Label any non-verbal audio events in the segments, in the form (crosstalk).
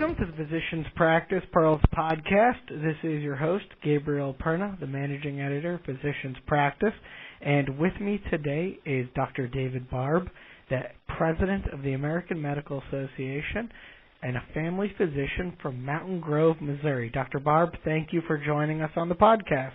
Welcome to the Physicians Practice Pearls podcast. This is your host, Gabriel Perna, the managing editor of Physicians Practice. And with me today is Dr. David Barbe, the president of the American Medical Association and a family physician from Mountain Grove, Missouri. Dr. Barbe, thank you for joining us on the podcast.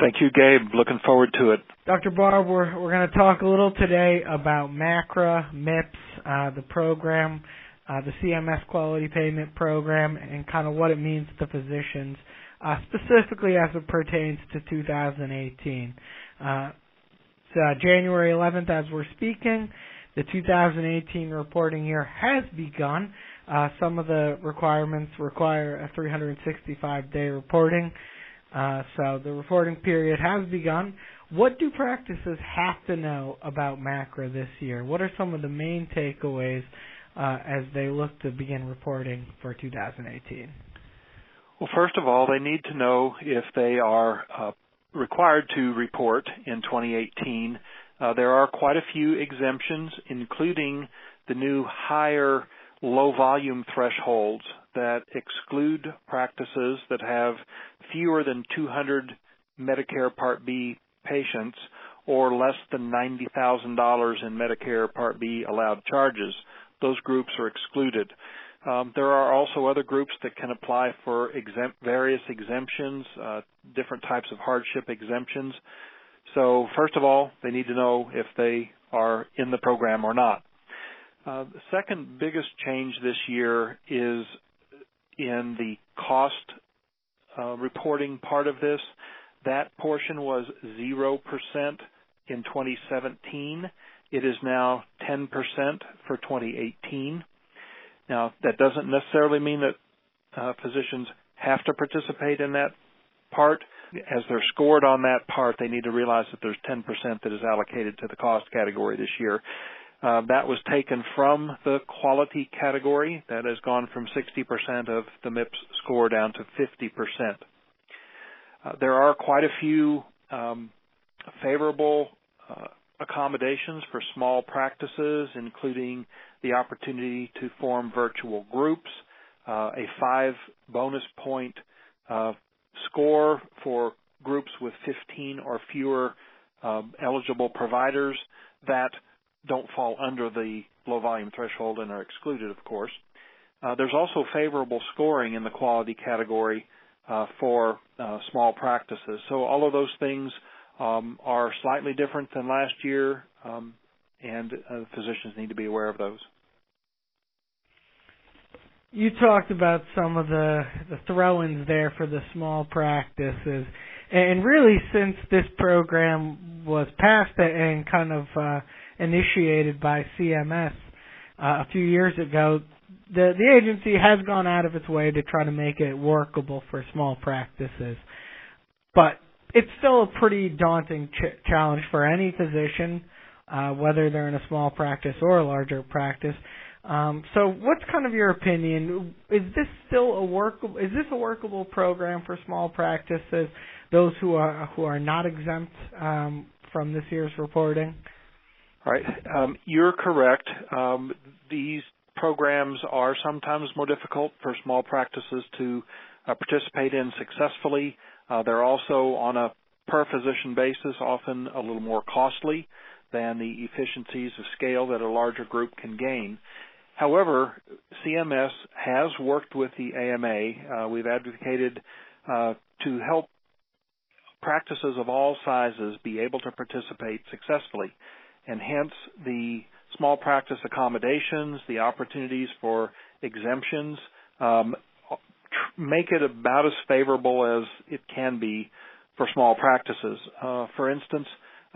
Thank you, Gabe. Looking forward to it. Dr. Barbe, we're, we're going to talk a little today about MACRA, MIPS, uh, the program, uh, the CMS quality payment program, and kind of what it means to physicians, uh, specifically as it pertains to 2018. Uh, so January 11th, as we're speaking, the 2018 reporting year has begun. Uh, some of the requirements require a 365 day reporting. Uh, so the reporting period has begun. What do practices have to know about MACRA this year? What are some of the main takeaways uh, as they look to begin reporting for 2018? Well, first of all, they need to know if they are uh, required to report in 2018. Uh, there are quite a few exemptions, including the new higher low volume thresholds that exclude practices that have fewer than 200 Medicare Part B patients or less than $90,000 in Medicare Part B allowed charges. Those groups are excluded. Um, there are also other groups that can apply for exempt, various exemptions, uh, different types of hardship exemptions. So, first of all, they need to know if they are in the program or not. Uh, the second biggest change this year is in the cost uh, reporting part of this. That portion was 0% in 2017. It is now 10% for 2018. Now, that doesn't necessarily mean that uh, physicians have to participate in that part. As they're scored on that part, they need to realize that there's 10% that is allocated to the cost category this year. Uh, that was taken from the quality category. That has gone from 60% of the MIPS score down to 50%. Uh, there are quite a few um, favorable uh, accommodations for small practices, including the opportunity to form virtual groups, uh, a five bonus point uh, score for groups with 15 or fewer um, eligible providers that don't fall under the low volume threshold and are excluded, of course. Uh, there's also favorable scoring in the quality category uh, for uh, small practices. So all of those things um, are slightly different than last year, um, and uh, physicians need to be aware of those. You talked about some of the the throw-ins there for the small practices, and really since this program was passed and kind of uh, initiated by CMS uh, a few years ago, the the agency has gone out of its way to try to make it workable for small practices, but it's still a pretty daunting ch- challenge for any physician, uh, whether they're in a small practice or a larger practice. Um, so, what's kind of your opinion? Is this still a workable? Is this a workable program for small practices? Those who are who are not exempt um, from this year's reporting. All right, um, you're correct. Um, these programs are sometimes more difficult for small practices to uh, participate in successfully. Uh, they're also on a per physician basis often a little more costly than the efficiencies of scale that a larger group can gain. However, CMS has worked with the AMA. Uh, we've advocated uh, to help practices of all sizes be able to participate successfully and hence the small practice accommodations, the opportunities for exemptions, um, make it about as favorable as it can be for small practices. Uh, for instance,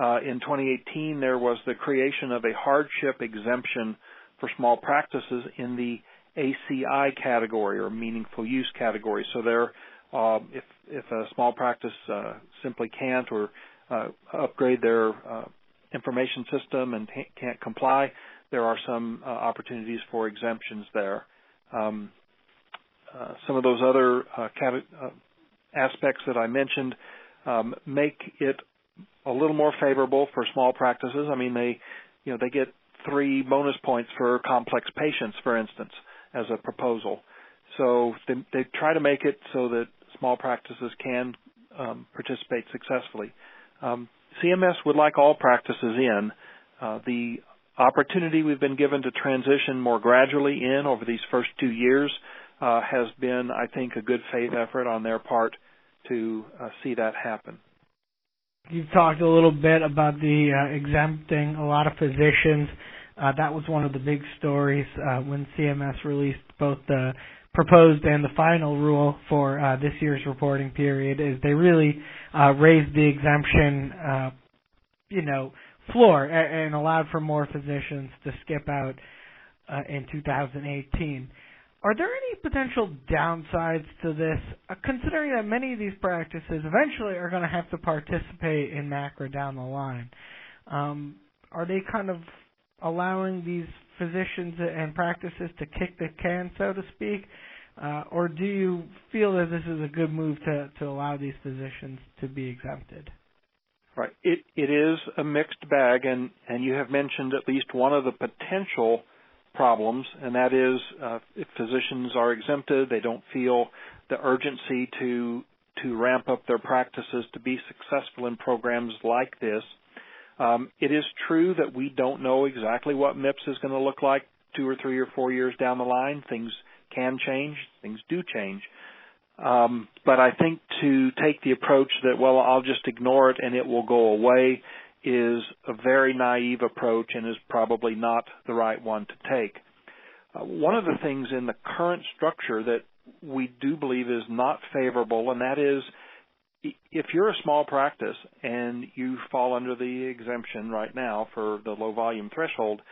uh, in 2018, there was the creation of a hardship exemption for small practices in the ACI category or meaningful use category. So there, uh, if if a small practice uh, simply can't or uh, upgrade their uh, information system and can't comply, there are some uh, opportunities for exemptions there. Um, some of those other uh, uh, aspects that I mentioned um, make it a little more favorable for small practices. I mean, they, you know, they get three bonus points for complex patients, for instance, as a proposal. so they, they try to make it so that small practices can um, participate successfully. Um, CMS would like all practices in. Uh, the opportunity we've been given to transition more gradually in over these first two years uh, has been, I think, a good faith effort on their part to uh, see that happen. You've talked a little bit about the uh, exempting a lot of physicians. Uh, that was one of the big stories uh, when CMS released both the proposed and the final rule for uh, this year's reporting period. Is they really uh, raised the exemption, uh, you know, floor and, and, allowed for more physicians to skip out in 2018. Are there any potential downsides to this, uh, considering that many of these practices eventually are going to have to participate in MACRA down the line? Um, are they kind of allowing these physicians and practices to kick the can, so to speak? Uh, or do you feel that this is a good move to, to allow these physicians to be exempted? Right. It it is a mixed bag, and and you have mentioned at least one of the potential problems, and that is uh, if physicians are exempted, they don't feel the urgency to to ramp up their practices to be successful in programs like this. Um, it is true that we don't know exactly what MIPS is going to look like two or three or four years down the line. Things can change, things do change. Um, but I think to take the approach that, well, I'll just ignore it and it will go away is a very naive approach and is probably not the right one to take. Uh, one of the things in the current structure that we do believe is not favorable, and that is if you're a small practice and you fall under the exemption right now for the low volume threshold,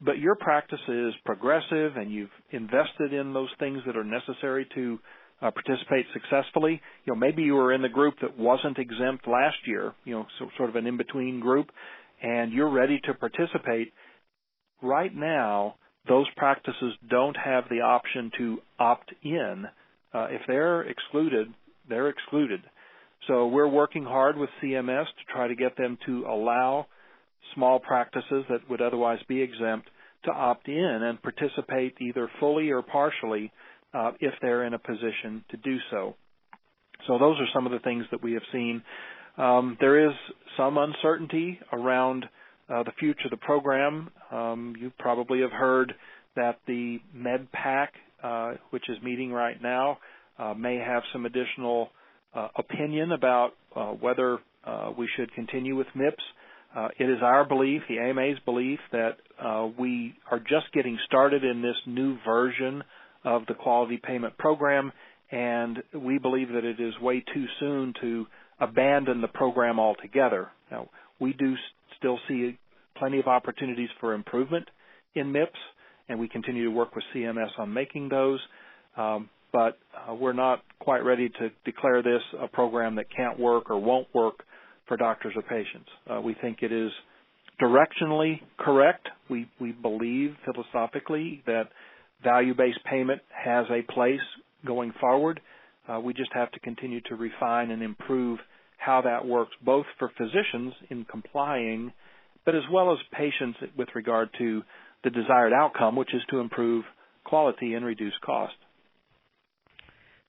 but your practice is progressive and you've invested in those things that are necessary to uh, participate successfully. You know, maybe you were in the group that wasn't exempt last year, you know, so, sort of an in-between group, and you're ready to participate. Right now, those practices don't have the option to opt in. Uh, if they're excluded, they're excluded. So we're working hard with CMS to try to get them to allow small practices that would otherwise be exempt to opt in and participate either fully or partially uh, if they're in a position to do so. So those are some of the things that we have seen. Um, there is some uncertainty around uh, the future of the program. Um, you probably have heard that the MedPAC, uh, which is meeting right now, uh, may have some additional uh, opinion about uh, whether we should continue with MIPS. it is our belief, the AMA's belief, that we are just getting started in this new version of the quality payment program, and we believe that it is way too soon to abandon the program altogether. Now, we do still see plenty of opportunities for improvement in MIPS, and we continue to work with CMS on making those. Um, but uh, we're not quite ready to declare this a program that can't work or won't work for doctors or patients. Uh, we think it is directionally correct. We we believe philosophically that value-based payment has a place going forward. Uh, we just have to continue to refine and improve how that works, both for physicians in complying, but as well as patients with regard to the desired outcome, which is to improve quality and reduce cost.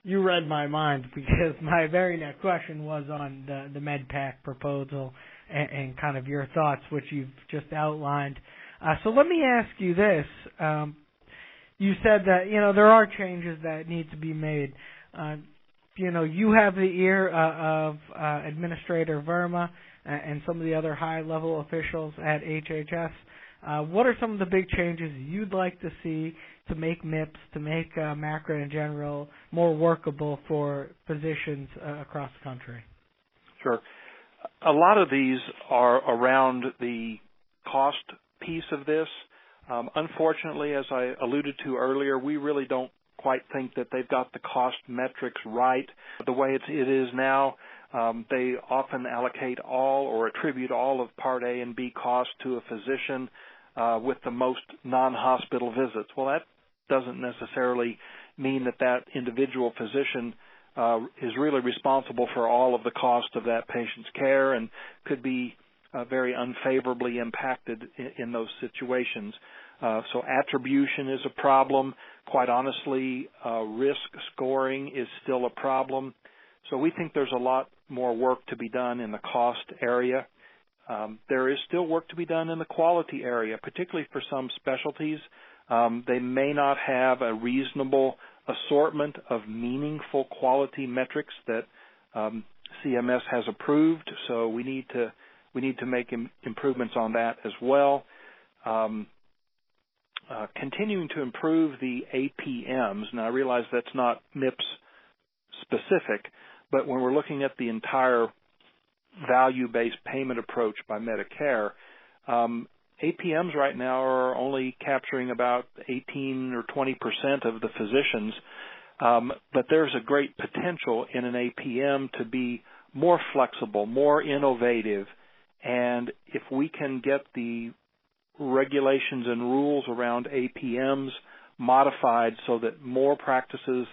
You read my mind (laughs) because my very next question was on the, the MedPAC proposal and, and kind of your thoughts, which you've just outlined. Uh, so let me ask you this. Um, you said that you know there are changes that need to be made. Uh, you know, you have the ear uh, of uh, Administrator Verma and some of the other high-level officials at HHS. Uh, what are some of the big changes you'd like to see to make MIPS, to make uh, MACRA in general more workable for physicians uh, across the country? Sure. A lot of these are around the cost piece of this. Um, unfortunately, as I alluded to earlier, we really don't quite think that they've got the cost metrics right. The way it's, it is now, um, they often allocate all or attribute all of Part A and B costs to a physician uh, with the most non-hospital visits. Well, that doesn't necessarily mean that that individual physician uh, is really responsible for all of the cost of that patient's care and could be uh, very unfavorably impacted in, in those situations. Uh, so attribution is a problem. Quite honestly, uh, risk scoring is still a problem. So we think there's a lot more work to be done in the cost area. Um, there is still work to be done in the quality area, particularly for some specialties. Um, they may not have a reasonable assortment of meaningful quality metrics that um, CMS has approved. So we need to we need to make Im- improvements on that as well. Um, uh, continuing to improve the APMs. Now I realize that's not MIPS specific, but when we're looking at the entire value-based payment approach by Medicare, um, APMs right now are only capturing about 18 or 20 percent of the physicians, um, but there's a great potential in an APM to be more flexible, more innovative, and if we can get the regulations and rules around APMs modified so that more practices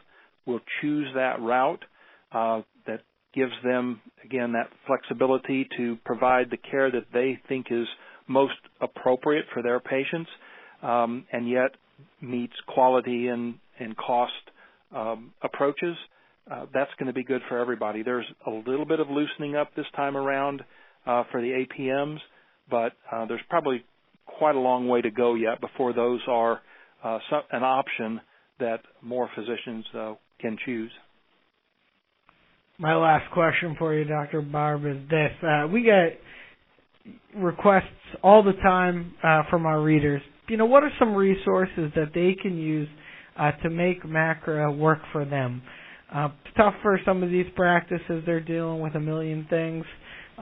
will choose that route, uh, that gives them again that flexibility to provide the care that they think is most appropriate for their patients, um, and yet meets quality and, and cost um, approaches, uh, that's going to be good for everybody. There's a little bit of loosening up this time around for the APMs, but uh, there's probably quite a long way to go yet before those are uh, an option that more physicians uh, can choose. My last question for you, Dr. Barbe, is this: uh, we get requests all the time uh, from our readers. You know, what are some resources that they can use uh, to make MACRA work for them? Uh, it's tough for some of these practices. They're dealing with a million things.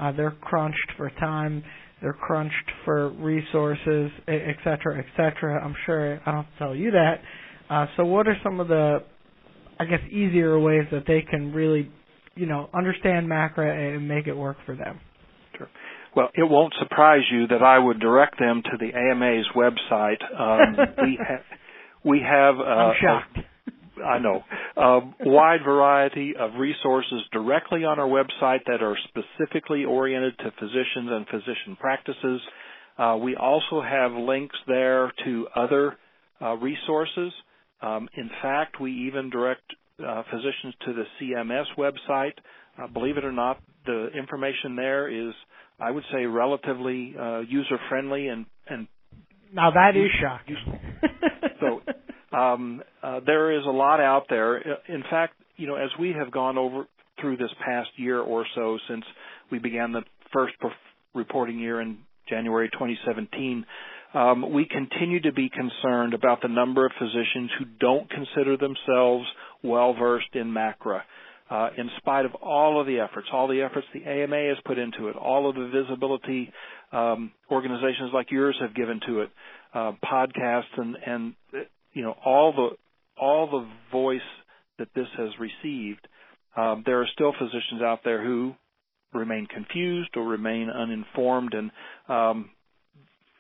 Uh, they're crunched for time. They're crunched for resources, et cetera, et cetera. I'm sure I don't have to tell you that. Uh, so, what are some of the, I guess, easier ways that they can really, you know, understand MACRA and make it work for them? Sure. Well, it won't surprise you that I would direct them to the AMA's website. Um, (laughs) we have we have uh, I'm shocked. A, I know a wide variety of resources directly on our website that are specifically oriented to physicians and physician practices. Uh, we also have links there to other uh, resources. Um, in fact, we even direct uh, physicians to the CMS website. Uh, believe it or not, the information there is I would say relatively uh, user friendly and and now that is shocking. (laughs) um, uh, there is a lot out there. In fact, you know, as we have gone over through this past year or so since we began the first reporting year in January 2017, um, we continue to be concerned about the number of physicians who don't consider themselves well versed in MACRA uh, in spite of all of the efforts, all the efforts the AMA has put into it, all of the visibility um, organizations like yours have given to it, uh, podcasts and and you know all the all the voice that this has received, um, there are still physicians out there who remain confused or remain uninformed, and um,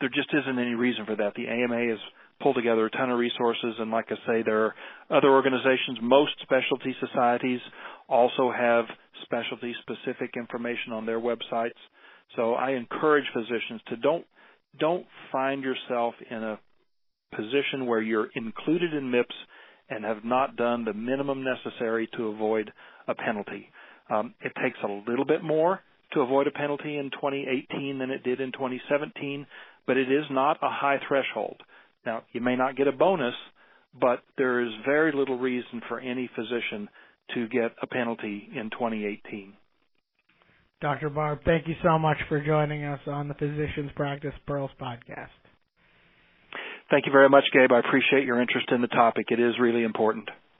there just isn't any reason for that. The AMA has pulled together a ton of resources. And like I say, there are other organizations. Most specialty societies also have specialty specific information on their websites. So I encourage physicians to don't don't find yourself in a position where you're included in MIPS and have not done the minimum necessary to avoid a penalty. Um, it takes a little bit more to avoid a penalty in 2018 than it did in 2017, but it is not a high threshold. Now, you may not get a bonus, but there is very little reason for any physician to get a penalty in 2018. Dr. Barbe, thank you so much for joining us on the Physicians Practice Pearls podcast. Thank you very much, Gabe. I appreciate your interest in the topic. It is really important.